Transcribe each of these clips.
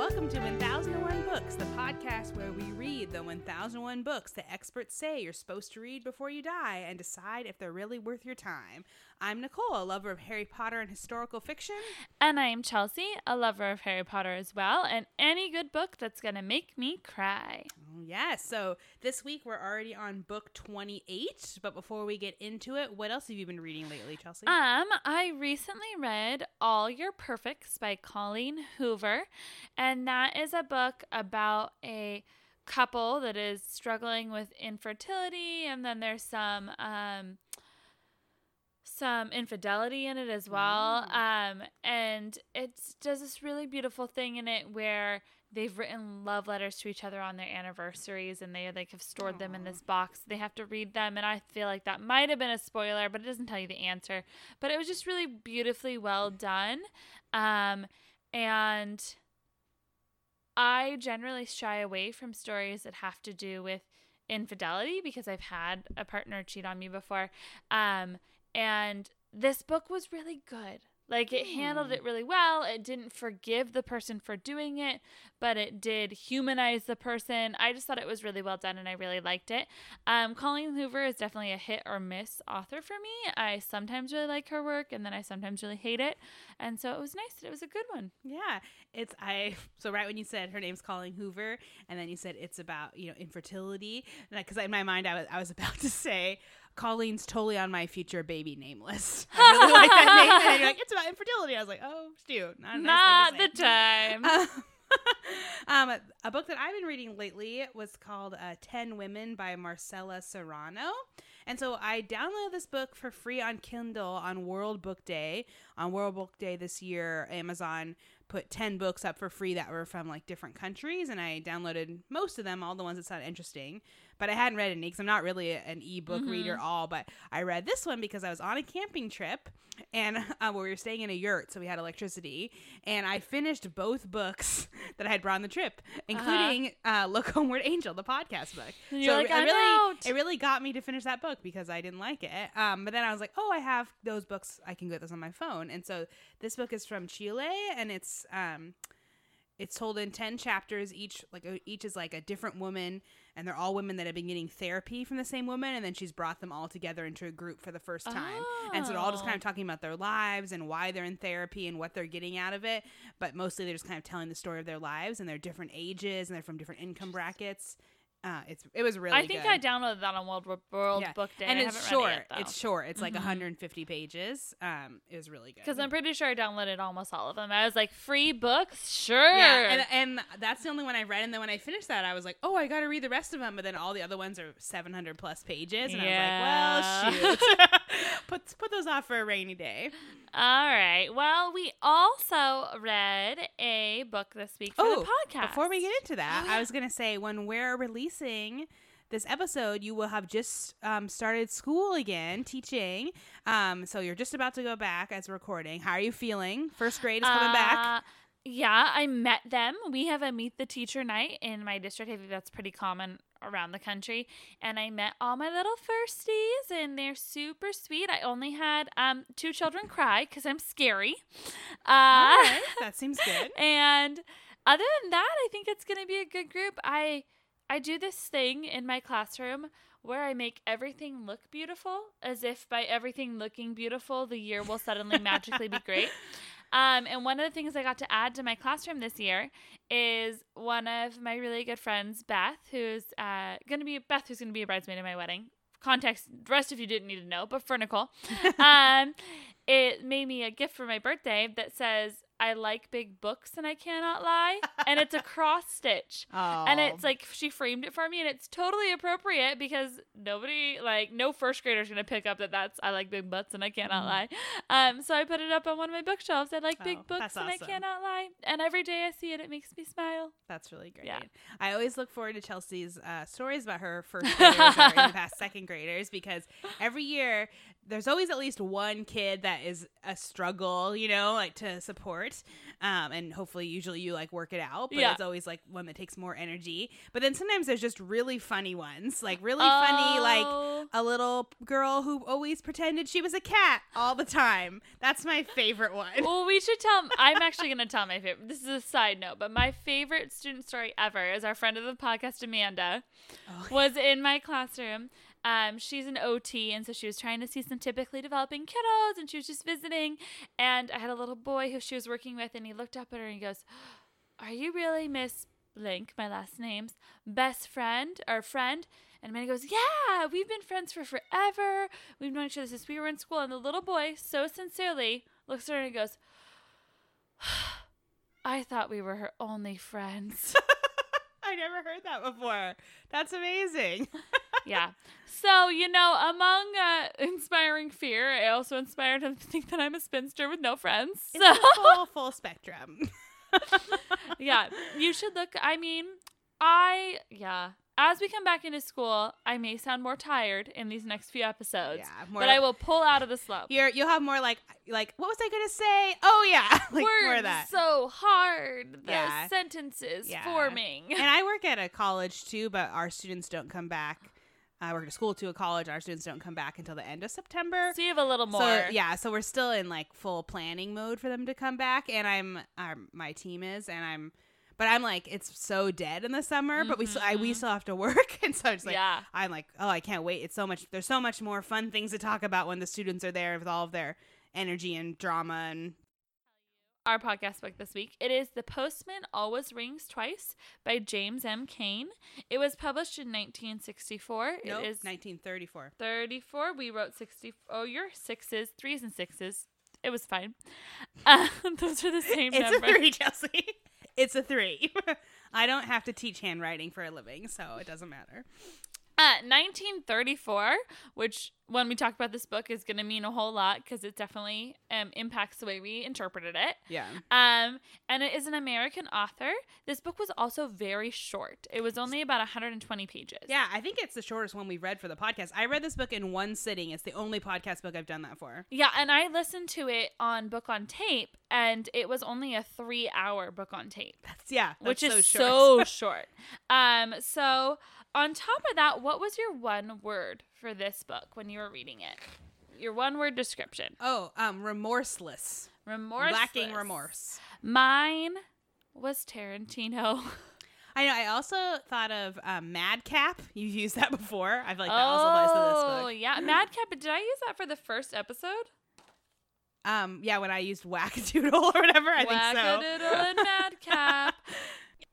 welcome to 1001 Books, the podcast where we read the 1001 books that experts say you're supposed to read before you die and decide if they're really worth your time. I'm Nicole, a lover of Harry Potter and historical fiction. And I'm Chelsea, a lover of Harry Potter as well, and any good book that's going to make me cry. Oh, yes, so this week we're already on book 28, but before we get into it, what else have you been reading lately, Chelsea? Um, I recently read All Your Perfects by Colleen Hoover, and that is a book about a couple that is struggling with infertility, and then there's some um some infidelity in it as well. Um, and it does this really beautiful thing in it where they've written love letters to each other on their anniversaries and they like have stored them in this box. They have to read them and I feel like that might have been a spoiler, but it doesn't tell you the answer. But it was just really beautifully well done. Um, and I generally shy away from stories that have to do with infidelity because I've had a partner cheat on me before. Um, and this book was really good. Like it handled it really well. It didn't forgive the person for doing it, but it did humanize the person. I just thought it was really well done and I really liked it. Um, Colleen Hoover is definitely a hit or miss author for me. I sometimes really like her work and then I sometimes really hate it. And so it was nice. That it was a good one. Yeah, it's I. So right when you said her name's Colleen Hoover, and then you said it's about you know infertility, because in my mind I was I was about to say Colleen's totally on my future baby name list. I really like that name, and you're like it's about infertility. I was like, oh shoot, not, a nice Not the time. um, a book that I've been reading lately was called uh, 10 Women by Marcela Serrano. And so I downloaded this book for free on Kindle on World Book Day. On World Book Day this year, Amazon put 10 books up for free that were from like different countries. And I downloaded most of them, all the ones that sounded interesting. But I hadn't read any because I'm not really an ebook reader Mm-hmm. all. But I read this one because I was on a camping trip and uh, we were staying in a yurt, so we had electricity. And I finished both books that I had brought on the trip, including uh Look Homeward Angel, the podcast book. And so like, it "I'm really, out." it really got me to finish that book because I didn't like it. Um, but then I was like, oh, I have those books. I can get those on my phone. And so this book is from Chile, and it's um, it's told in 10 chapters each like each is like a different woman and they're all women that have been getting therapy from the same woman and then she's brought them all together into a group for the first time. And so they're all just kind of oh. talking about their lives and why they're in therapy and what they're getting out of it but mostly they're just kind of telling the story of their lives and they're different ages and they're from different income brackets uh, it's it was really I think good. I downloaded that on World World Yeah. Book Day. and it's short Read it yet, it's short it's like Mhm. 150 pages um it was really good Because I'm pretty sure I downloaded almost all of them. I was like, free books? Sure. Yeah, and, and that's the only one I read. And then when I finished that, I was like, oh, I got to read the rest of them. But then all the other ones are 700 plus pages. And I was like, well, shoot. put, put those off for a rainy day. all right. Well, we also read a book this week for Oh, the podcast. Before we get into that, Oh, yeah. I was going to say when we're releasing this episode, you will have just um, started school again, teaching. Um, so you're just about to go back as recording. How are you feeling? First grade is coming back. Uh, Yeah, I met them. We have a meet the teacher night in my district. I think that's pretty common around the country. And I met all my little firsties, and they're super sweet. I only had um two children cry because I'm scary. Uh, right, that seems good. and other than that, I think it's gonna be a good group. I I do this thing in my classroom where I make everything look beautiful, as if by everything looking beautiful, the year will suddenly magically be great. Um, and one of the things I got to add to my classroom this year is one of my really good friends, Beth, who's uh, gonna be Beth, who's gonna be a bridesmaid at my wedding. Context, the rest of you didn't need to know, but for Nicole, um, it made me a gift for my birthday that says I like big books and I cannot lie, and it's a cross stitch. Oh, And it's like she framed it for me, and it's totally appropriate because nobody, like, no first grader's gonna pick up that that's I like big butts and I cannot lie. Um, so I put it up on one of my bookshelves. I like Oh, big books that's and. I cannot lie. And every day I see it, it makes me smile. That's really great. Yeah. I always look forward to Chelsea's uh, stories about her first graders or in the past second graders because every year there's always at least one kid that is a struggle, you know, like to support. Um, and hopefully, usually you like work it out, but Yeah. it's always like one that takes more energy. But then sometimes there's just really funny ones, like really funny, like Oh. a little girl who always pretended she was a cat all the time. That's my favorite one. Well, we should tell. I'm actually going to tell my favorite. This is a side note, but my favorite student story ever is our friend of the podcast, Amanda, Oh, was in my classroom. Um, she's an OT, and so she was trying to see some typically developing kiddos, and she was just visiting. And I had a little boy who she was working with, and he looked up at her and he goes, "Are you really Miss Blank, my last name's best friend or friend?" And Amanda goes, "Yeah, we've been friends for forever. We've known each other since we were in school." And the little boy, so sincerely, looks at her and he goes, "I thought we were her only friends." I never heard that before. That's amazing. yeah. So, you know, among uh, inspiring fear, I also inspired him to think that I'm a spinster with no friends. It's So, a full, full spectrum. yeah, you should look. I mean, I, yeah. As we come back into school, I may sound more tired in these next few episodes, Yeah, more but I will pull out of the slope. You're, you'll have more like, like, what was I gonna say? Oh yeah, like Words more of that. so hard. The Yeah. sentences Yeah. forming. and I work at a college too, but our students don't come back. I work at a school to a college. Our students don't come back until the end of September. So you have a little more. So yeah, so we're still in like full planning mode for them to come back, and I'm, um, my team is, and I'm, but I'm like, it's so dead in the summer, but we still, I, we Mhm. still have to work, and so it's like, yeah. I'm like, oh, I can't wait. It's so much. There's so much more fun things to talk about when the students are there with all of their energy and drama and our podcast book this week. It is The Postman Always Rings Twice by James M. Cain. It was published in 1964. nope, It is 1934. 34. We wrote 60. Oh, you're sixes, threes, and sixes. It was fine. Uh, those are the same It's number. a three, Chelsea. It's a three. I don't have to teach handwriting for a living, so it doesn't matter. Uh, 1934, which when we talk about this book is going to mean a whole lot because it definitely um, impacts the way we interpreted it. Yeah. Um, and it is an American author. This book was also very short. It was only about 120 pages. Yeah, I think it's the shortest one we've read for the podcast. I read this book in one sitting. It's the only podcast book I've done that for. Yeah, and I listened to it on book on tape, and it was only a three-hour book on tape, That's yeah, which that's is so so short. short. Um, so on top of that, what was your one word for this book when you were reading it? Your one-word description: oh, um, remorseless, remorse, lacking remorse. Mine was Tarantino. I know. I also thought of um, Madcap. You've used that before. I feel like that was also applies to this book. oh, yeah, Madcap. Did I use that for the first episode? Um, yeah, when I used wackadoodle or whatever, I think so. Wackadoodle and Madcap.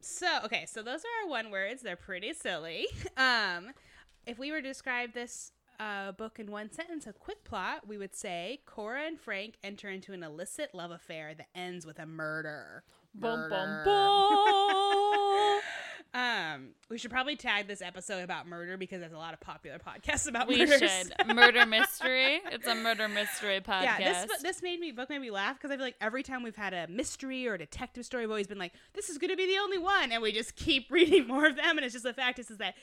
So okay, so those are our one words. They're pretty silly. Um, if we were to describe this uh, book in one sentence, a quick plot, we would say Cora and Frank enter into an illicit love affair that ends with a murder. Bum bum Murder. bum. Um, we should probably tag this episode about murder because there's a lot of popular podcasts about murder. We murders. should murder mystery. It's a murder mystery podcast. Yeah, this this made me book made me laugh because I feel like every time we've had a mystery or a detective story, we've always been like, "This is going to be the only one," and we just keep reading more of them. And it's just the fact is, is that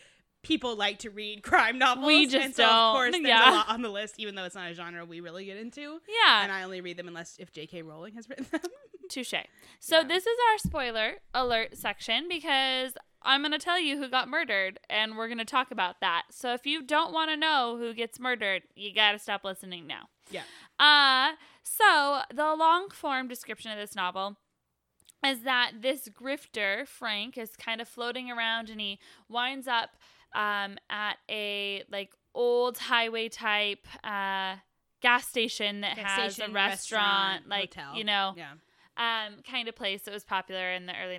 people like to read crime novels. We just and so don't. Of course, there's Yeah. a lot on the list, even though it's not a genre we really get into. yeah, And I only read them unless if J.K. Rowling has written them. touche. So Yeah. this is our spoiler alert section because I'm going to tell you who got murdered and we're going to talk about that. So if you don't want to know who gets murdered, you got to stop listening now. yeah. Uh, so the long form description of this novel is that this grifter, Frank, is kind of floating around and he winds up um, at a like old highway type uh, gas station that Gas has station, a restaurant, like, hotel. you know, Yeah. um, kind of place that was popular in the early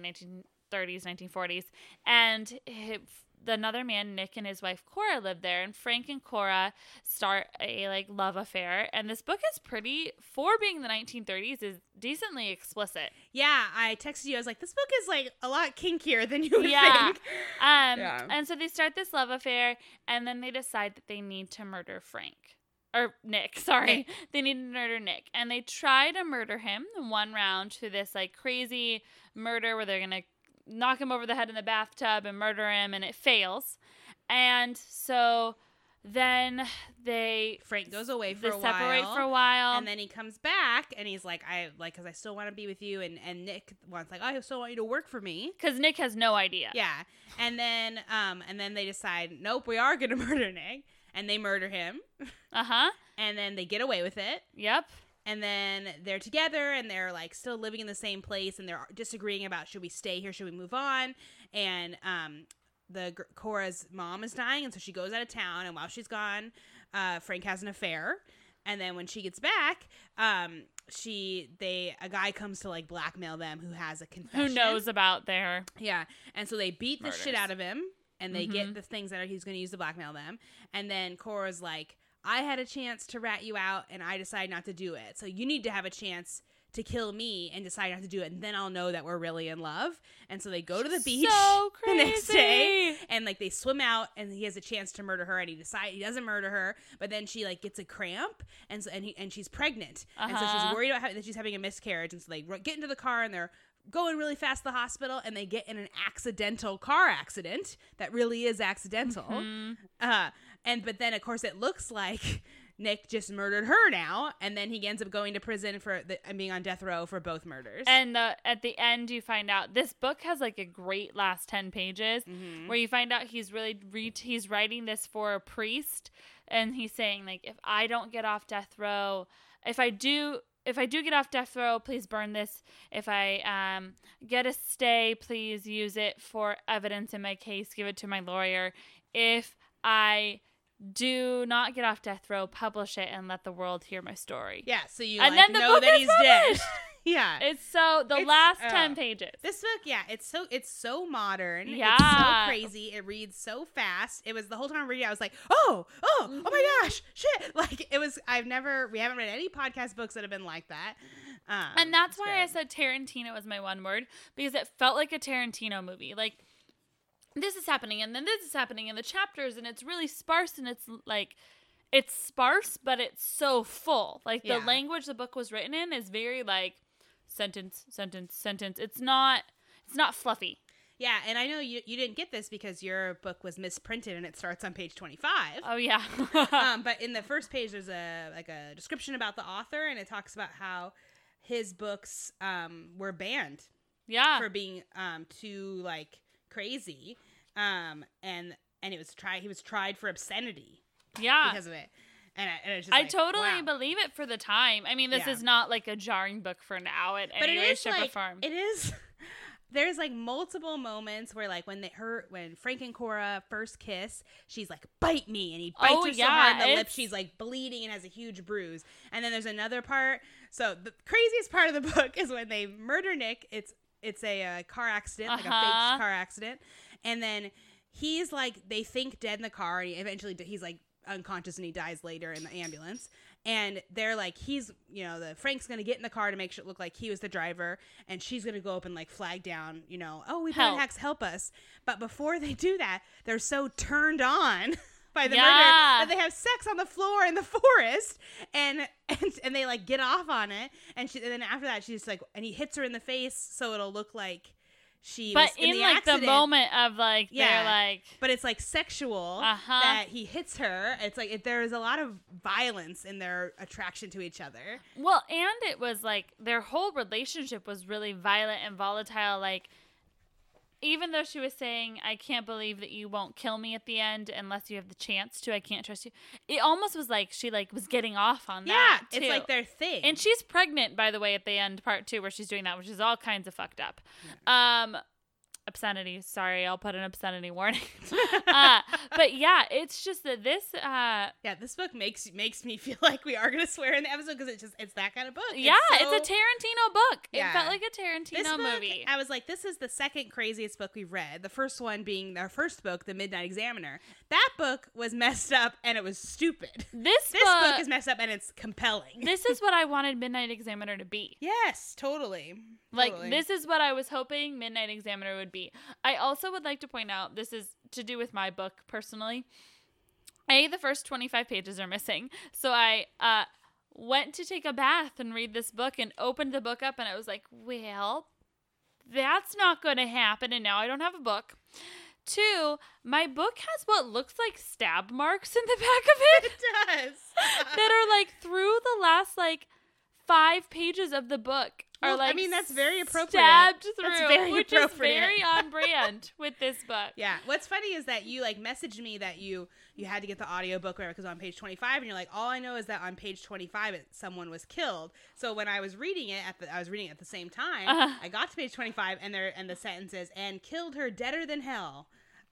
1930s, 1940s. And it, another man, Nick, and his wife Cora live there. And Frank and Cora start a like love affair. And this book is pretty, for being the 1930s, is decently explicit. Yeah, I texted you. I was like, "This book is like a lot kinkier than you would Yeah. think." Um, Yeah. And so they start this love affair, and then they decide that they need to murder Frank. Or Nick, sorry. They need to murder Nick. And they try to murder him one round through this like crazy murder where they're going to knock him over the head in the bathtub and murder him, and it fails. And so then they Frank goes away for they a separate while. for a while. and then he comes back and he's like, I like, because I still want to be with you. And, and Nick wants, like, I still want you to work for me. because Nick has no idea. Yeah. And then, um, and then they decide, nope, we are going to murder Nick. And they murder him. Uh huh. And then they get away with it. Yep. And then they're together and they're like still living in the same place and they're disagreeing about should we stay here, should we move on? And, um, the Cora's mom is dying, and so she goes out of town. And while she's gone, uh, Frank has an affair. And then when she gets back, um, she they a guy comes to like blackmail them who has a confession. Who knows about their Yeah, and so they beat the shit out of him, and they Mhm. get the things that are, he's going to use to blackmail them. And then Cora's like, "I had a chance to rat you out, and I decided not to do it. So you need to have a chance." To kill me and decide not to do it, and then I'll know that we're really in love. And so they go to the beach so the next day, and like they swim out, and he has a chance to murder her, and he decide he doesn't murder her, but then she like gets a cramp, and so and he and she's pregnant, and so she's Uh-huh. worried about having, that she's having a miscarriage, and so they get into the car and they're going really fast to the hospital, and they get in an accidental car accident that really is accidental, Mhm. uh, and but then of course it looks like. Nick just murdered her now, and then he ends up going to prison for the, and being on death row for both murders. And the, at the end, you find out this book has like a great last ten pages Mhm. where you find out he's really re- he's writing this for a priest, and he's saying like, if I don't get off death row, if I do. If I do get off death row, please burn this. If I um, get a stay, please use it for evidence in my case. Give it to my lawyer. If I do not get off death row, publish it and let the world hear my story. yeah, so you And like, then the know book that is he's dead. yeah, It's so the It's- last uh, ten pages. This book, yeah, it's so it's so modern. Yeah, It's so crazy. It reads so fast. It was the whole time I'm reading, I was like, oh, oh, oh Mm-hmm. my gosh, shit. Like it was I've never we haven't read any podcast books that have been like that. Um, and that's why I said Tarantino was my one word because it felt like a Tarantino movie. Like this is happening and then this is happening in the chapters and it's really sparse and it's like it's sparse but it's so full. Like the language the book was written in is very like sentence sentence sentence. It's not it's not fluffy. Yeah, and I know you you didn't get this because your book was misprinted and it starts on page 25. Oh yeah. um, but in the first page, there's a like a description about the author, and it talks about how his books um, were banned yeah. for being um, too like crazy, um, and and it was tried. He was tried for obscenity Yeah. because of it, and, I- and it's just I like, totally wow. believe it for the time. I mean, this Yeah. is not like a jarring book for now at But any it way, is shape, or like form. it is. There's like multiple moments where like when they her when Frank and Cora first kiss, she's like bite me, and he bites Oh, her so yeah, hard in the lip, she's like bleeding and has a huge bruise. And then there's another part. So the craziest part of the book is when they murder Nick. It's it's a uh, car accident, like a Uh-huh. fake car accident, and then he's like they think dead in the car, and he eventually he's like unconscious and he dies later in the ambulance. And they're like, he's, you know, the Frank's gonna get in the car to make sure it look like he was the driver, and she's gonna go up and like flag down, you know, oh, we Help. hacks help us. But before they do that, they're so turned on by the murder Yeah. that they have sex on the floor in the forest, and and, and they like get off on it, and she, and then after that, she's like, and he hits her in the face, so it'll look like she but was in, in the like accident. the moment of like Yeah. they're like but it's like sexual Uh-huh. that he hits her. It's like it, there is a lot of violence in their attraction to each other. well and it was like their whole relationship was really violent and volatile like even though she was saying i can't believe that you won't kill me at the end unless you have the chance to i can't trust you it almost was like she like was getting off on Yeah, that it's like their thing. and she's pregnant by the way at the end part two where she's doing that which is all kinds of fucked up. Um obscenity sorry i'll put an obscenity warning uh, but yeah it's just that this uh yeah, this book makes makes me feel like we are gonna swear in the episode because it's just it's that kind of book. yeah it's, so- a tarantino book Yeah. it felt like a tarantino book, movie I was like, this is the second craziest book we've read. The first one being our first book, The Midnight Examiner. That book was messed up and it was stupid. this, This book, book is messed up and it's compelling. this is what i wanted midnight examiner to be yes, totally. Like Totally. this is what I was hoping Midnight Examiner would be. I also would like to point out this is to do with my book personally. A the first 25 pages are missing. So I uh went to take a bath and read this book and opened the book up and I was like, "Well, that's not going to happen and now I don't have a book." Two, my book has what looks like stab marks in the back of it it does. that are like through the last like five pages of the book are Well, I mean, that's very appropriate. stabbed through, That's very which appropriate. is very on brand with this book. Yeah. What's funny is that you like messaged me that you you had to get the audio audiobook whatever because on page 25 and you're like all I know is that on page 25 someone was killed. So when I was reading it at the I was reading it at the same time, Uh-huh. I got to page 25 and there and the sentence is and killed her deader than hell.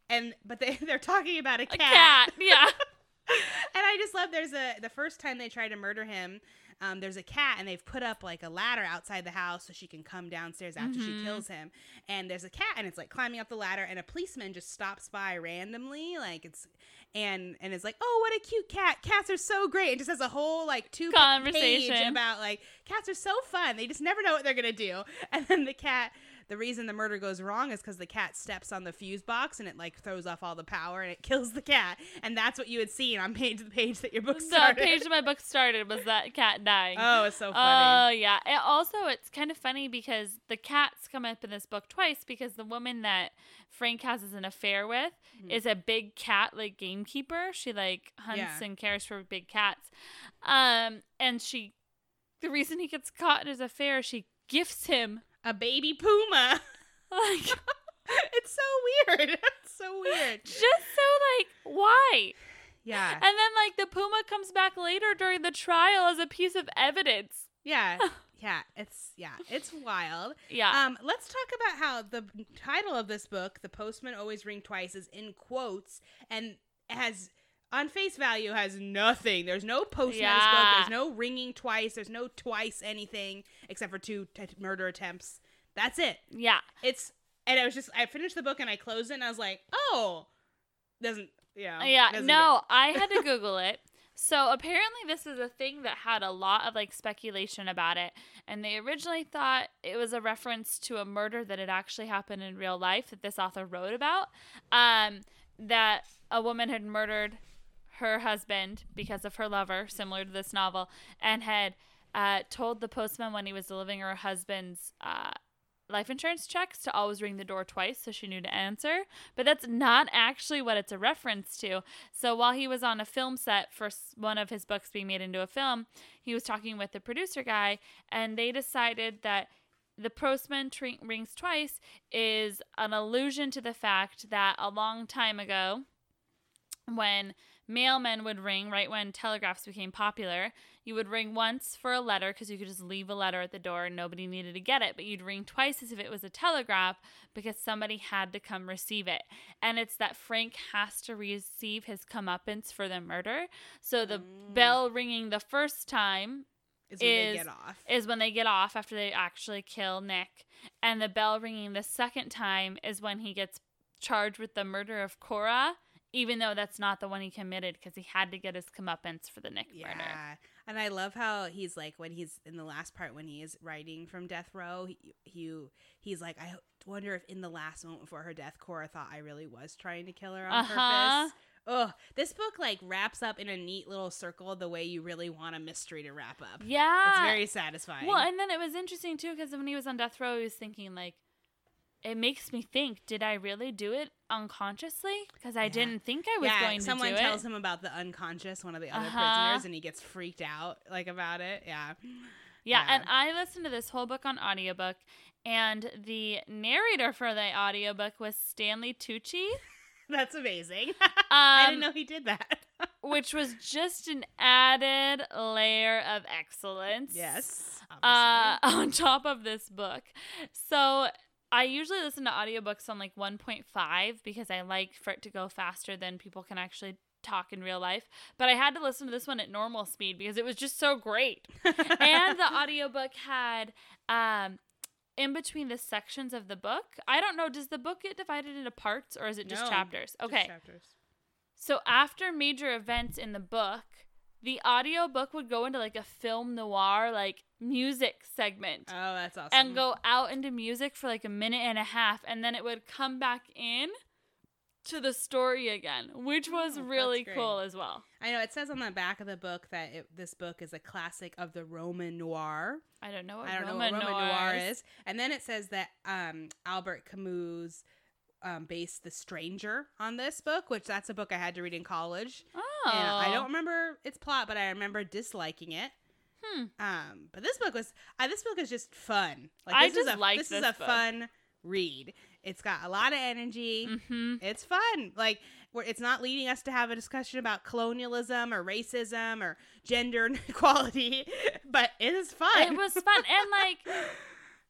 And but they they're talking about a A cat. cat, yeah. I just love there's a the first time they try to murder him, um, there's a cat and they've put up like a ladder outside the house so she can come downstairs after Mhm. she kills him. And there's a cat and it's like climbing up the ladder and a policeman just stops by randomly, like it's and and is like, oh what a cute cat! Cats are so great. And just has a whole like two Conversation. about like cats are so fun. They just never know what they're gonna do. And then the cat. The reason the murder goes wrong is because the cat steps on the fuse box and it like throws off all the power and it kills the cat. And that's what you had seen on page the page that your book started. the page of my book started was that cat dying. oh, it's so funny. Oh yeah. And also, it's kind of funny because the cats come up in this book twice because the woman that Frank has an affair with Mhm. is a big cat like gamekeeper. She like hunts Yeah. and cares for big cats. Um, and she, the reason he gets caught in his affair, she gifts him a baby puma. like it's so weird. it's so weird. just so like why? Yeah. And then like the puma comes back later during the trial as a piece of evidence. Yeah. Yeah. It's yeah. It's wild. Yeah. Um, let's talk about how the title of this book, "The Postman Always Ring Twice," is in quotes and has on face value has nothing. There's no in this book. There's no ringing twice. There's no twice anything except for two t- murder attempts. That's it. yeah. It's and I was just I finished the book and I closed it and I was like, oh, doesn't yeah Yeah, doesn't no, I had to Google it. So apparently, this is a thing that had a lot of like speculation about it, and they originally thought it was a reference to a murder that had actually happened in real life that this author wrote about. Um, that a woman had murdered her husband because of her lover, similar to this novel, and had uh, told the postman when he was delivering her husband's uh, life insurance checks to always ring the door twice so she knew to answer. But that's not actually what it's a reference to. So while he was on a film set for one of his books being made into a film, he was talking with the producer guy, and they decided that the postman rings twice is an allusion to the fact that a long time ago, when mailmen would ring, right when telegraphs became popular, you would ring once for a letter because you could just leave a letter at the door and nobody needed to get it, but you'd ring twice as if it was a telegraph because somebody had to come receive it. And it's that Frank has to receive his comeuppance for the murder. So the Mm. bell ringing the first time is when they get off. is when they get off after they actually kill Nick. And the bell ringing the second time is when he gets charged with the murder of Cora, even though that's not the one he committed because he had to get his comeuppance for the Nick murder. Yeah. And I love how he's like when he's in the last part when he is writing from death row, he, he he's like I wonder if in the last moment before her death Cora thought I really was trying to kill her on Uh-huh. purpose. Ugh, this book like wraps up in a neat little circle the way you really want a mystery to wrap up. Yeah. It's very satisfying. Well, and then it was interesting too because when he was on death row, he was thinking like, it makes me think, did I really do it unconsciously? Because I Yeah. didn't think I was yeah, going to do it. someone do tells it. him about the unconscious, one of the other Uh-huh. prisoners, and he gets freaked out like about it. Yeah. Yeah, Yeah. and I listened to this whole book on audiobook, and the narrator for the audiobook was Stanley Tucci, That's amazing. um, I didn't know he did that. which was just an added layer of excellence. yes. uh, on top of this book. So I usually listen to audiobooks on like 1.5 because I like for it to go faster than people can actually talk in real life. But I had to listen to this one at normal speed because it was just so great. and the audiobook had um in between the sections of the book. I don't know, does the book get divided into parts or is it just No, chapters? Just Okay. chapters. So after major events in the book, the audiobook would go into like a film noir like music segment Oh, that's awesome. and go out into music for like a minute and a half and then it would come back in to the story again, which was Oh, really cool as well. I know it says on the back of the book that it, this book is a classic of the Roman noir. I don't know what I don't Roman know what Roman noir is. is. And then it says that um, Albert Camus um, based The Stranger on this book, which that's a book I had to read in college. Oh. And I don't remember its plot, but I remember disliking it. Hmm. Um, but this book was uh, this book is just fun. Like I this is just a, like this, is a book. fun read. It's got a lot of energy. Mm-hmm. It's fun. Like where it's not leading us to have a discussion about colonialism or racism or gender inequality, but it is fun. It was fun. And like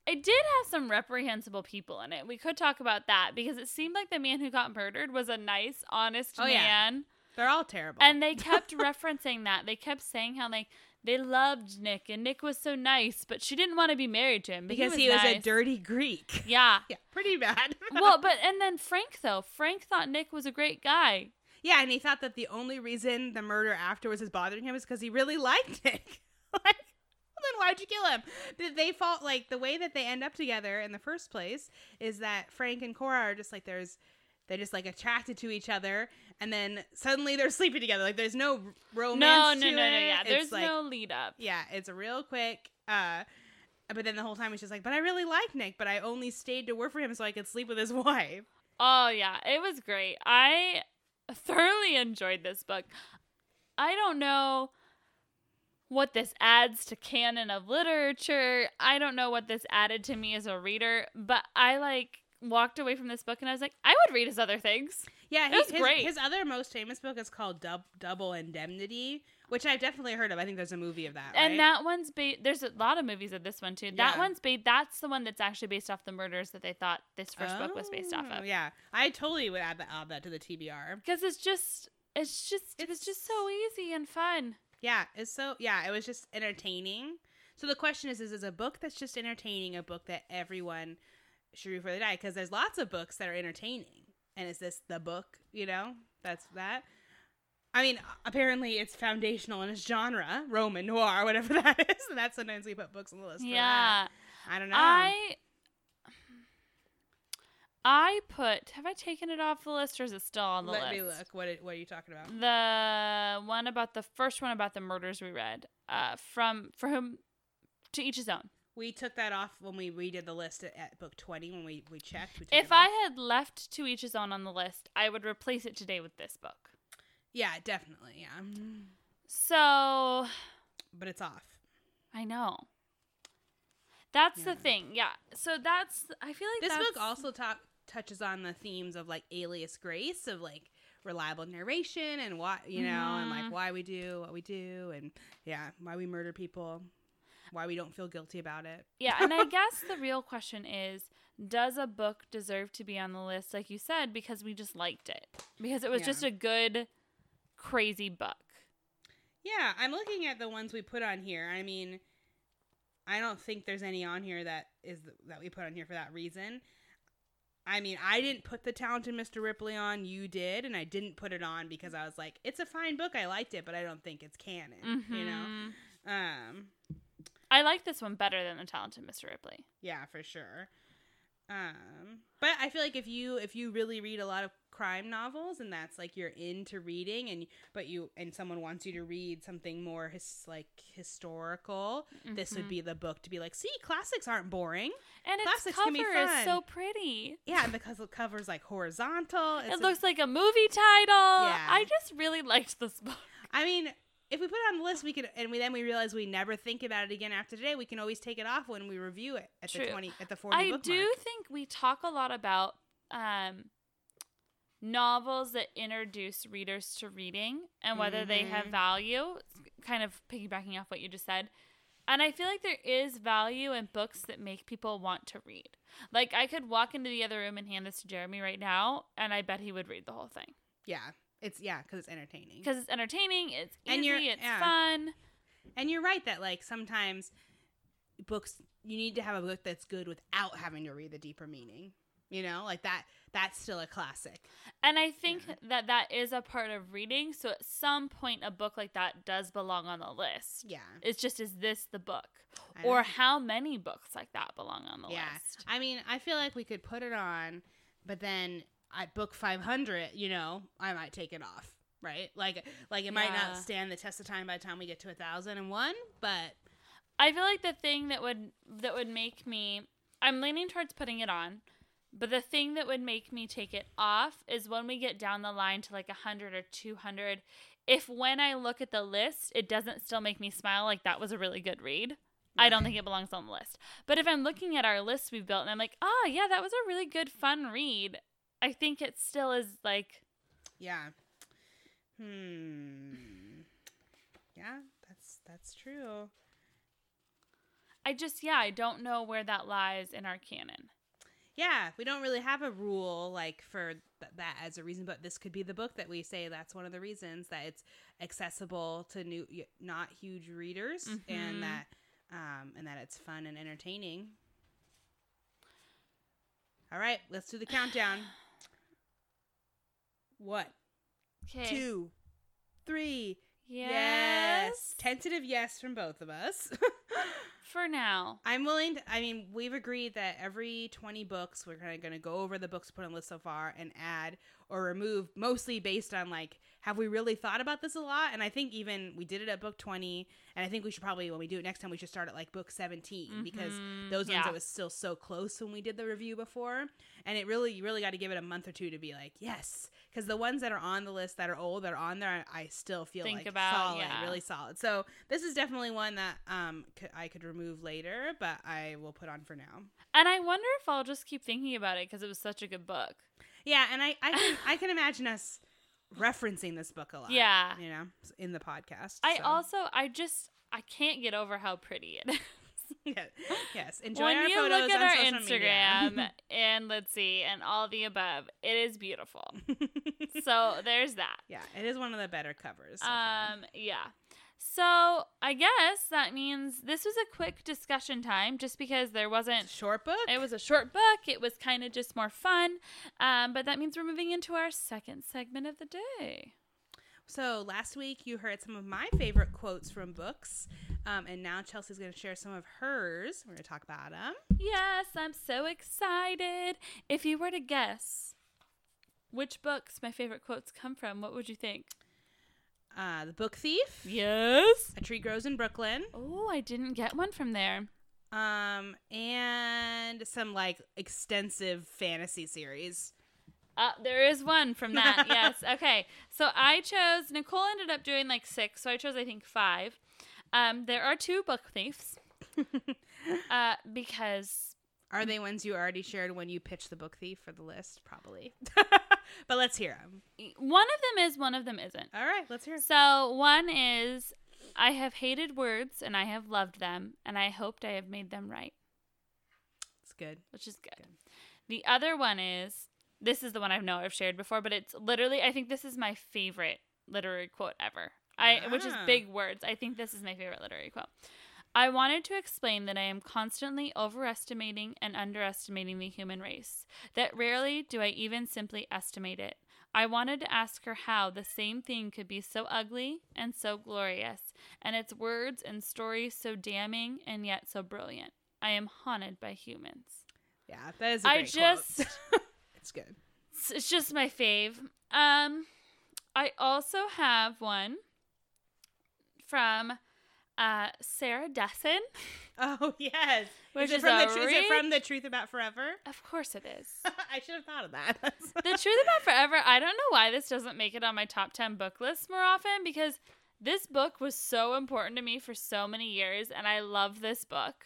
it did have some reprehensible people in it. We could talk about that because it seemed like the man who got murdered was a nice, honest Oh, yeah. They're all terrible. And they kept referencing that. They kept saying how like they loved Nick and Nick was so nice, but she didn't want to be married to him because he was, a nice. dirty Greek. Yeah. Yeah, pretty bad. well, but and then Frank though. Frank thought Nick was a great guy. yeah, and he thought that the only reason the murder afterwards is bothering him is because he really liked Nick. like, well, then why'd you kill him? Th- They fought like the way that they end up together in the first place is that Frank and Cora are just like there's they're just like attracted to each other, and then suddenly they're sleeping together. Like there's no romance. no, no, no, no, it. yeah. It's There's like- no lead up. Yeah, it's real quick. Uh, but then the whole time he's just like, but I really like Nick, but I only stayed to work for him so I could sleep with his wife. Oh yeah, it was great. I thoroughly enjoyed this book. I don't know what this adds to canon of literature. I don't know what this added to me as a reader, but I like walked away from this book and I was like, I would read his other things. Yeah, It was his, great. His other most famous book is called Dub- Double Indemnity, which I've definitely heard of. I think there's a movie of that. And right? that one's based. There's a lot of movies of this one too. That Yeah. one's based. That's the one that's actually based off the murders that they thought this first book was based off Oh, of. Yeah, I totally would add that, add that to the TBR. Because it's just, it's just, it was just so easy and fun. Yeah, it's so yeah, it was just entertaining. So the question is, is is a book that's just entertaining a book that everyone should read before they die? Because there's lots of books that are entertaining, and is this the book? You know, that's that. I mean, apparently it's foundational in its genre, Roman noir, whatever that is, and that's sometimes we put books on the list. for. Yeah. I don't know. I I put have I taken it off the list or is it still on the Let list? Let me look. What it- what are you talking about? The one about the first one about the murders we read. Uh from for whom to each his own. We took that off when we redid the list at, at book twenty when we we checked. We If I had left to each his own on the list, I would replace it today with this book. yeah, definitely, yeah, So but it's off. I know. That's Yeah. the thing. Yeah. So that's I feel like This book also talk, touches on the themes of like alias grace of like reliable narration and why you know and Mhm. like why we do what we do and yeah why we murder people why we don't feel guilty about it Yeah, and I guess the real question is does a book deserve to be on the list like you said because we just liked it? Because it was Yeah. just a good crazy book. yeah i'm looking at the ones we put on here i mean i don't think there's any on here that is that we put on here for that reason I mean, I didn't put the talented Mr. Ripley on. You did, and I didn't put it on because I was like, it's a fine book. I liked it, but I don't think it's canon. You know, Mhm. um, I like this one better than The Talented Mr. Ripley. Yeah, for sure. Um, but I feel like if you if you really read a lot of crime novels and that's like you're into reading and but you and someone wants you to read something more his like historical, this would be the book to be like, see, classics aren't boring. And its Classics cover can be is so pretty. Yeah, because the cover's like horizontal. It's it a- looks like a movie title. Yeah. I just really liked this book. I mean, if we put it on the list, we could, and we then we realize we never think about it again after today. We can always take it off when we review it at True. the twenty at the forty. I do mark. think we talk a lot about um, novels that introduce readers to reading and whether they have Mhm. value. Kind of piggybacking off what you just said. And I feel like there is value in books that make people want to read. Like I could walk into the other room and hand this to Jeremy right now, and I bet he would read the whole thing Yeah, it's yeah because it's entertaining. because it's entertaining, it's easy, And you're- it's yeah. fun. And you're right that like sometimes books you need to have a book that's good without having to read the deeper meaning. You know, like that that's still a classic. And I think Yeah. that that is a part of reading. So at some point, a book like that does belong on the list. Yeah. It's just, is this the book? Or don't- how many books like that belong on the yeah. list? I mean, I feel like we could put it on, but then at book 500, you know, I might take it off, right? Like like it might not stand the test of time by the time we get to a 1001, but I feel like the thing that would that would make me I'm leaning towards putting it on But the thing that would make me take it off is when we get down the line to like 100 or 200. If when I look at the list, it doesn't still make me smile, like that was a really good read, I don't think it belongs on the list. But if I'm looking at our list we've built and I'm like, oh, yeah, that was a really good, fun read, I think it still is like, Yeah. Hmm. Yeah, that's that's true. I just, yeah, I don't know where that lies in our canon. Yeah, we don't really have a rule like for th- that as a reason, but this could be the book that we say that's one of the reasons that it's accessible to new, not huge readers, Mhm. and that um, and that it's fun and entertaining. All right, let's do the countdown. What? Okay. Two, three. Yes. Tentative yes from both of us. For now. I'm willing to, I mean, we've agreed that every 20 books, we're kind of going to go over the books put on the list so far and add or remove, mostly based on like, have we really thought about this a lot? And I think even we did it at book 20. And I think we should probably, when we do it next time, we should start at like book 17 because Mhm. those ones Yeah. it was still so close when we did the review before. And it really, you really got to give it a month or two to be like, yes. Because the ones that are on the list that are old, that are on there, I still feel Think like about, solid, yeah. really solid. So this is definitely one that um I could remove later, but I will put on for now. And I wonder if I'll just keep thinking about it because it was such a good book. Yeah, and I I can I can imagine us referencing this book a lot. Yeah. you know, in the podcast. I so. also, I just, I can't get over how pretty it is. yeah, yes. Enjoy when our you photos look at on our social Instagram and let's see, and all the above, it is beautiful. so there's that. yeah, it is one of the better covers. so far. Um, yeah. So I guess that means this was a quick discussion time, just because there wasn't. short book. It was a short book. It was kind of just more fun. Um, but that means we're moving into our second segment of the day. So last week you heard some of my favorite quotes from books, um, and now Chelsea's going to share some of hers. We're going to talk about them. Yes, I'm so excited. If you were to guess which books my favorite quotes come from, what would you think? Uh, the Book Thief, Yes. A Tree Grows in Brooklyn, Oh, I didn't get one from there. um, and some like extensive fantasy series. Uh, there is one from that. yes. Okay. So I chose. Nicole ended up doing like six, so I chose I think five. Um, there are two book thieves. uh, because Are they ones you already shared when you pitched the Book Thief for the list? Probably. but let's hear them. one of them is, one of them isn't. All right, let's hear. So one is, I have hated words and I have loved them, and I hoped I have made them right, It's good. which is good. The other one is, this is the one I know I've shared before, but it's literally, I think this is my favorite literary quote ever. I, which is Ah. big words. I think this is my favorite literary quote. I wanted to explain that I am constantly overestimating and underestimating the human race, that rarely do I even simply estimate it. I wanted to ask her how the same thing could be so ugly and so glorious, and its words and stories so damning and yet so brilliant. I am haunted by humans. Yeah, that is. A I just- it's good. It's just my fave. Um, I also have one from uh, Sarah Dessen. Oh yes. Which is, it from the tr- is it from the Truth About Forever? Of course it is. I should have thought of that. the Truth About Forever, I don't know why this doesn't make it on my top 10 book list more often because this book was so important to me for so many years and I love this book.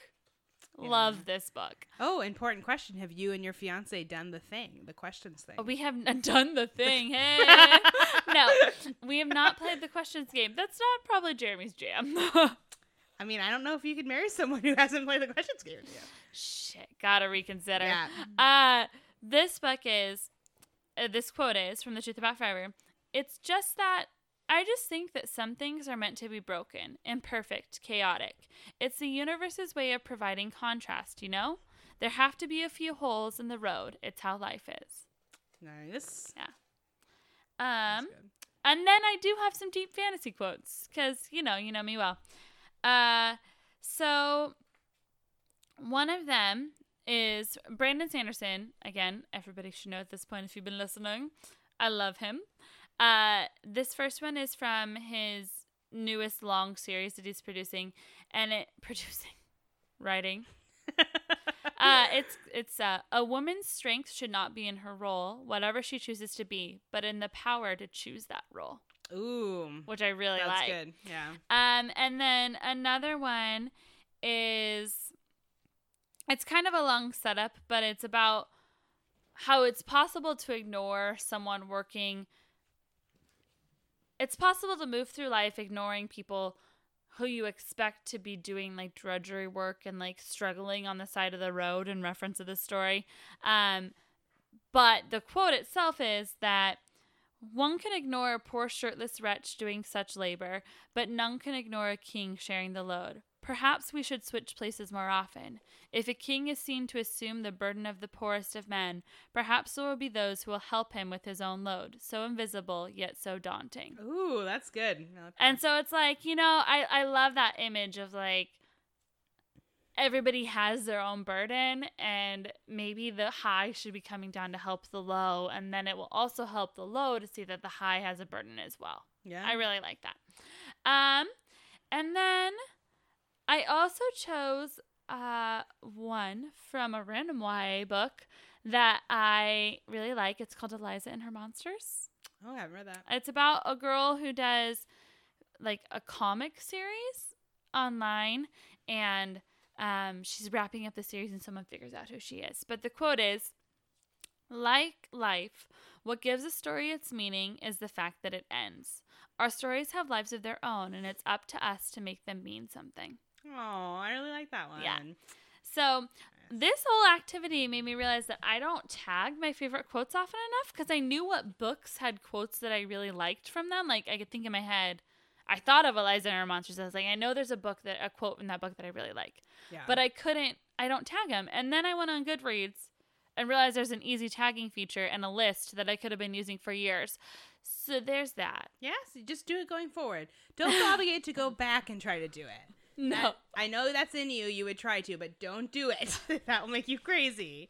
Yeah. Love this book. oh, important question. Have you and your fiance done the thing, the questions thing? We have n- done the thing. Hey. No, we have not played the questions game. That's not probably Jeremy's jam. I mean, I don't know if you could marry someone who hasn't played the questions game yet. Shit, gotta reconsider. Yeah. Uh, this book is, uh, this quote is from The Truth About Forever. It's just that I just think that some things are meant to be broken, imperfect, chaotic. It's the universe's way of providing contrast, you know? There have to be a few holes in the road. It's how life is. Nice. Um, and then I do have some deep fantasy quotes because you know, you know me well. Uh, so one of them is Brandon Sanderson. Again, everybody should know at this point if you've been listening. I love him. Uh, this first one is from his newest long series that he's producing, and it producing, writing. uh, it's it's uh, a woman's strength should not be in her role, whatever she chooses to be, but in the power to choose that role, Ooh, which I really like. that's like. good. Yeah. Um, and then another one is it's kind of a long setup, but it's about how it's possible to ignore someone working. It's possible to move through life ignoring people who you expect to be doing like drudgery work and like struggling on the side of the road in reference to the story. Um, but the quote itself is that one can ignore a poor shirtless wretch doing such labor, but none can ignore a king sharing the load. Perhaps we should switch places more often. If a king is seen to assume the burden of the poorest of men, perhaps there will be those who will help him with his own load, so invisible yet so daunting. Ooh, that's good. And so it's like, you know, I, I love that image of like everybody has their own burden and maybe the high should be coming down to help the low and then it will also help the low to see that the high has a burden as well. Yeah. I really like that. Um and then I also chose uh one from a random YA book that I really like. It's called Eliza and Her Monsters. oh, I haven't read that. It's about a girl who does like a comic series online and um, she's wrapping up the series and someone figures out who she is. But the quote is like life, what gives a story its meaning is the fact that it ends. Our stories have lives of their own, and it's up to us to make them mean something. Oh, I really like that one. Yeah. So, this whole activity made me realize that I don't tag my favorite quotes often enough because I knew what books had quotes that I really liked from them. Like, I could think in my head, I thought of Eliza and her monsters. I was like, I know there's a book that, a quote in that book that I really like, Yeah. but I couldn't, I don't tag them. And then I went on Goodreads and realized there's an easy tagging feature and a list that I could have been using for years. So, there's that. yes, just do it going forward. Don't feel obligated to go back and try to do it. No. That- I know that's in you. You would try to, but don't do it. that will make you crazy.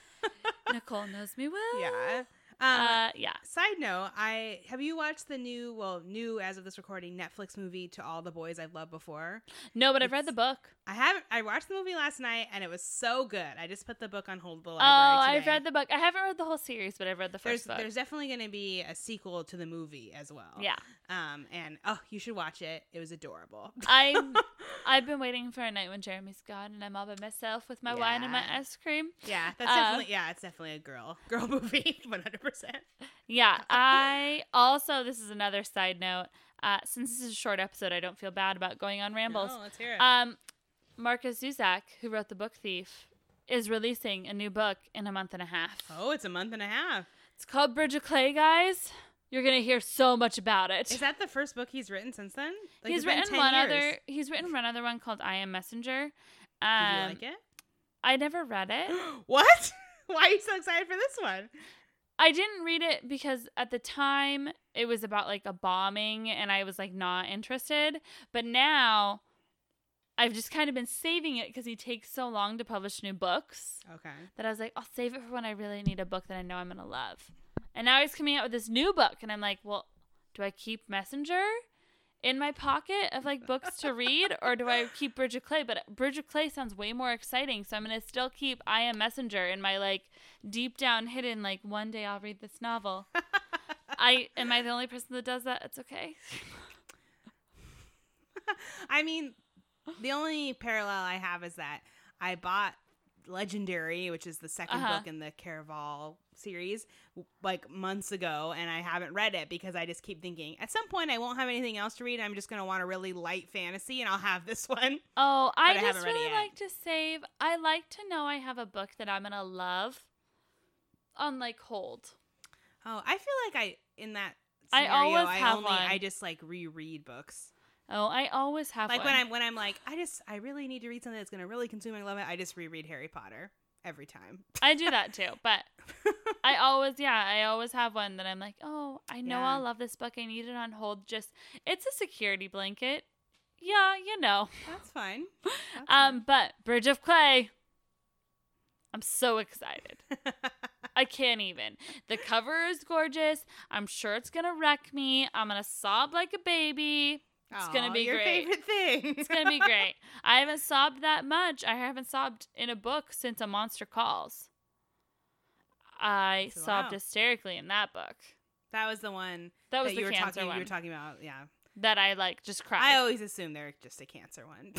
Nicole knows me well. Yeah. Um, Uh, yeah. Side note, I have you watched the new, well, new as of this recording, Netflix movie "To All the Boys I've Loved Before"? No, but I've read the book. I haven't. I watched the movie last night, and it was so good. I just put the book on hold the Oh, library. I've read the book. I haven't read the whole series, but I've read the There's first book. there's definitely going to be a sequel to the movie as well. yeah, Um. And oh, you should watch it. It was adorable. I I've been waiting for a night when Jeremy's gone and I'm all by myself with my wine and my ice cream. yeah, that's Uh, definitely yeah, it's definitely a girl girl movie, one hundred percent. Yeah, I also this is another side note. Uh, since this is a short episode, I don't feel bad about going on rambles. Oh, let's hear it. Um, Markus Zusak, who wrote the book Thief, is releasing a new book in a month and a half. oh, it's a month and a half. It's called Bridge of Clay, guys. You're gonna hear so much about it. Is that the first book he's written since then? Like, he's it's been written 10 one years. other. He's written one other one called I Am Messenger. Did Um, you like it? I never read it. what? Why are you so excited for this one? I didn't read it because at the time it was about like a bombing and I was like not interested. But now I've just kind of been saving it because he takes so long to publish new books Okay. that I was like, I'll save it for when I really need a book that I know I'm going to love. And now he's coming out with this new book. And I'm like, well, do I keep Messenger in my pocket of like books to read or do I keep Bridge of Clay? But Bridge of Clay sounds way more exciting. So I'm going to still keep I Am Messenger in my like deep down hidden, like one day I'll read this novel. I am I the only person that does that? It's okay. I mean, the only parallel I have is that I bought Legendary, which is the 2nd Uh-huh. book in the Caraval series, like months ago, and I haven't read it because I just keep thinking at some point I won't have anything else to read. I'm just going to want a really light fantasy, and I'll have this one. Oh, I But just haven't read it really like to save. I like to know I have a book that I'm gonna love on like hold. Oh, I feel like I in that I always I have only one. I just like reread books. Oh, I always have Like one. when I'm when I'm like I just I really need to read something that's going to really consume me. I love it. I just reread Harry Potter every time. I do that too, but I always, yeah, I always have one that I'm like, oh, I know Yeah. I'll love this book. I need it on hold. Just, it's a security blanket. Yeah, you know. That's fine. That's Um, but Bridge of Clay. I'm so excited. I can't even. The cover is gorgeous. I'm sure it's gonna wreck me. I'm gonna sob like a baby. It's gonna be your great. favorite thing. It's gonna be great. I haven't sobbed that much. I haven't sobbed in a book since A Monster Calls. I So, sobbed hysterically in that book. that was the one That was that the you were cancer talking. one You were talking about, yeah. that I like just cried. I always assume they're just a cancer one.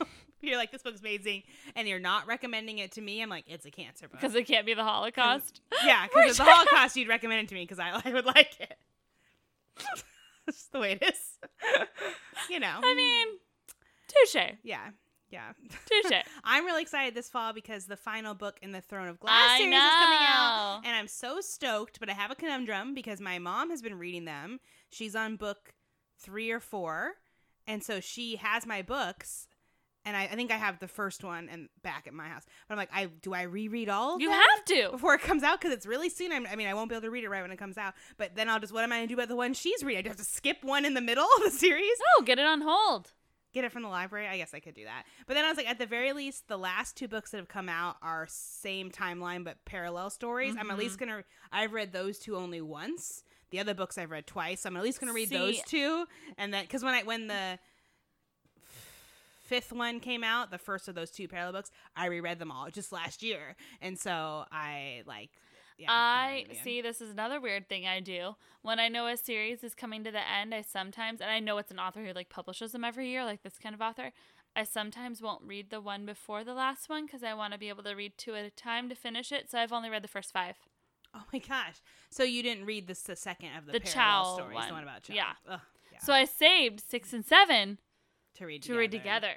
you're like, this book's amazing, and you're not recommending it to me. I'm like, it's a cancer book. because it can't be the Holocaust. yeah, because it's the Holocaust, you'd recommend it to me because I, I would like it. That's just the way it is. you know. I mean, touche, yeah, yeah. touche. I'm really excited this fall because the final book in the Throne of Glass I series is coming out. And I'm so stoked, but I have a conundrum because my mom has been reading them. She's on book three or four. And so she has my books. And I, I think I have the first one and back at my house. But I'm like, I do I reread all of You have to. before it comes out because it's really soon. I'm, I mean, I won't be able to read it right when it comes out. But then I'll just what am I gonna do about the one she's reading? I just have to skip one in the middle of the series Oh, get it on hold. get it from the library. I guess I could do that. But then I was like, at the very least, the last two books that have come out are same timeline but parallel stories. I'm at least mm-hmm. gonna. I've read those two only once. The other books I've read twice. So I'm at least gonna read those two, and then because when I when the fifth one came out, the first of those two parallel books, I reread them all just last year, and so I like. Yeah, I see this is another weird thing I do. When I know a series is coming to the end, I sometimes and I know it's an author who like publishes them every year, like this kind of author. I sometimes won't read the one before the last one because I want to be able to read two at a time to finish it. So I've only read the first five. Oh my gosh! So you didn't read this the second of the, The parallel Chaol stories, one. the one about Chaol. Yeah. Ugh, yeah. So I saved six and seven to read to read together.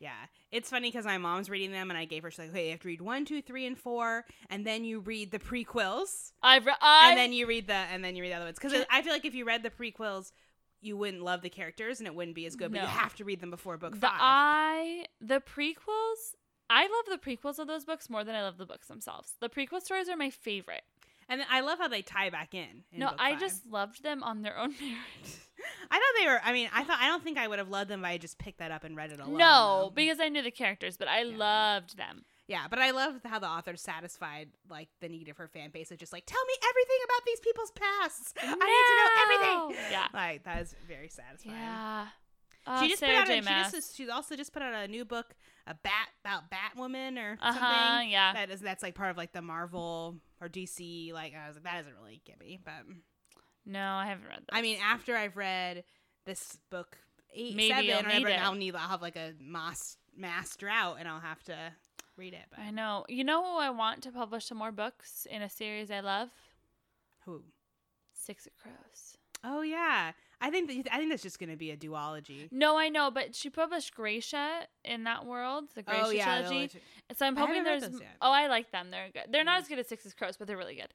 Yeah, it's funny because my mom's reading them, and I gave her she's like, "Okay, you have to read one, two, three, and four, and then you read the prequels, I've re- I and then you read the, and then you read the other ones." Because I feel like if you read the prequels, you wouldn't love the characters, and it wouldn't be as good. But No. you have to read them before book the five. I the prequels. I love the prequels of those books more than I love the books themselves. The prequel stories are my favorite. and I love how they tie back in. in no, I just loved them on their own merit. I thought were. I mean, I thought I don't think I would have loved them if I just picked that up and read it alone. no, though. because I knew the characters, but I Yeah. loved them. Yeah, but I love how the author satisfied like the need of her fan base of just like tell me everything about these people's pasts. I need to know everything. Yeah. Like that is very satisfying. Yeah. Uh, she just Sarah put out a, she just she's also just put out a new book, a bat about Batwoman or Uh-huh, something. yeah. That is that's like part of like the Marvel or DC. Like I was like that doesn't really get me, but No, I haven't read that. I mean after I've read this book eight Maybe seven you'll or need whatever. I'll need I'll have like a mass mass drought and I'll have to read it. But I know. You know who I want to publish some more books in a series I love? who? Six of Crows. Oh yeah, I think that, I think that's just gonna be a duology. No, I know, but she published Grisha in that world, the Grisha oh yeah, trilogy. So I'm hoping there's. Oh, I like them. They're good. They're not as good as Six of Crows, but they're really good.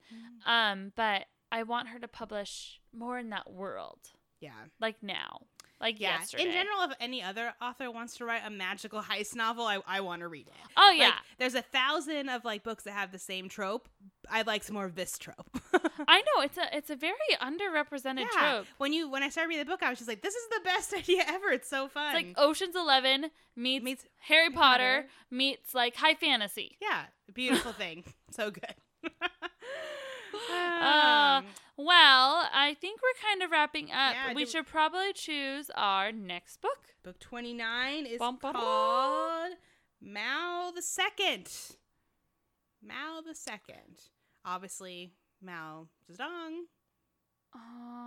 Mm. Um, but I want her to publish more in that world, yeah. like now, like Yeah. yesterday. In general, if any other author wants to write a magical heist novel, I, I want to read it. Oh yeah, Like, there's a thousand of like books that have the same trope. I'd like some more of this trope. I know it's a it's a very underrepresented yeah. trope. When you when I started reading the book, I was just like, this is the best idea ever. It's so fun. It's like Ocean's Eleven meets, Meets Harry Potter, Potter. meets like high fantasy. yeah, beautiful thing. so good. Uh, Um, Well, I think we're kind of wrapping up. Yeah, we should probably choose our next book. book 29 is Bum, bum, bum. called Mao the Second. Mao the Second. Obviously, Mao Zedong.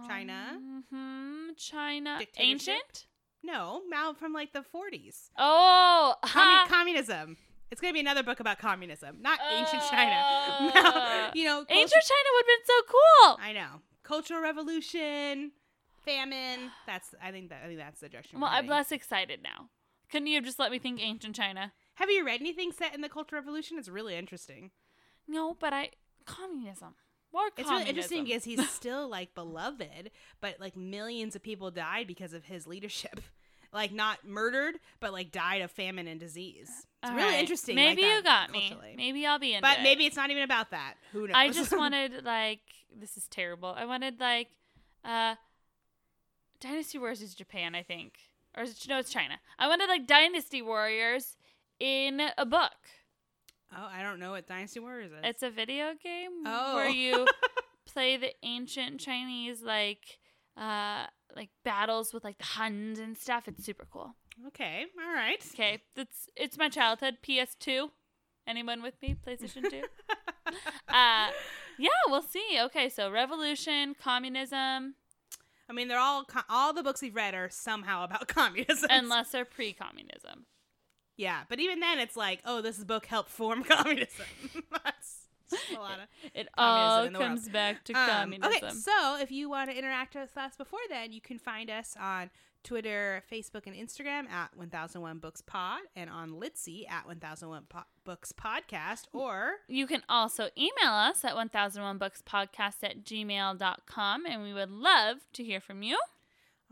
China? hmm China. Ancient? No, Mao from like the 40s. Oh, Commu- ha. communism. It's going to be another book about communism, not ancient China. Uh, Mao, you know, Ancient China would have been so cool. I know. Cultural revolution, famine. That's I think that I think that's the direction. Well, I'm less excited now. Couldn't you have just let me think ancient China? Have you read anything set in the Cultural Revolution? It's really interesting. No, but I communism. More It's really interesting because he's still like beloved, but like millions of people died because of his leadership. Like not murdered, but like died of famine and disease. It's All really right. interesting. Maybe like you got me. Maybe I'll be in. But it. maybe it's not even about that. Who knows? I just wanted like this is terrible. I wanted like uh Dynasty Warriors is Japan, I think. Or is it, no, it's China. I wanted like Dynasty Warriors in a book. Oh, I don't know what Dynasty Warriors is. It's a video game Oh. where you play the ancient Chinese like uh, like battles with like the Huns and stuff. It's super cool. Okay, all right. Okay, it's it's my childhood. PS2. Anyone with me? PlayStation 2. uh, yeah, we'll see. Okay, so revolution, communism, I mean, they're all co- all the books we've read are somehow about communism. unless they're pre-communism. yeah, but even then, it's like, oh, this book helped form communism. That's a lot of. It all the world. comes back to Um, communism. okay, so if you want to interact with us before then, you can find us on Twitter, Facebook, and Instagram at 1001 Books Pod, and on Litsy at 1001 po- Books Podcast, or You can also email us at 1001 Books Podcast at gmail.com, and we would love to hear from you.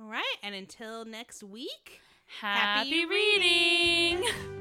all right. And until next week. Happy, Happy reading.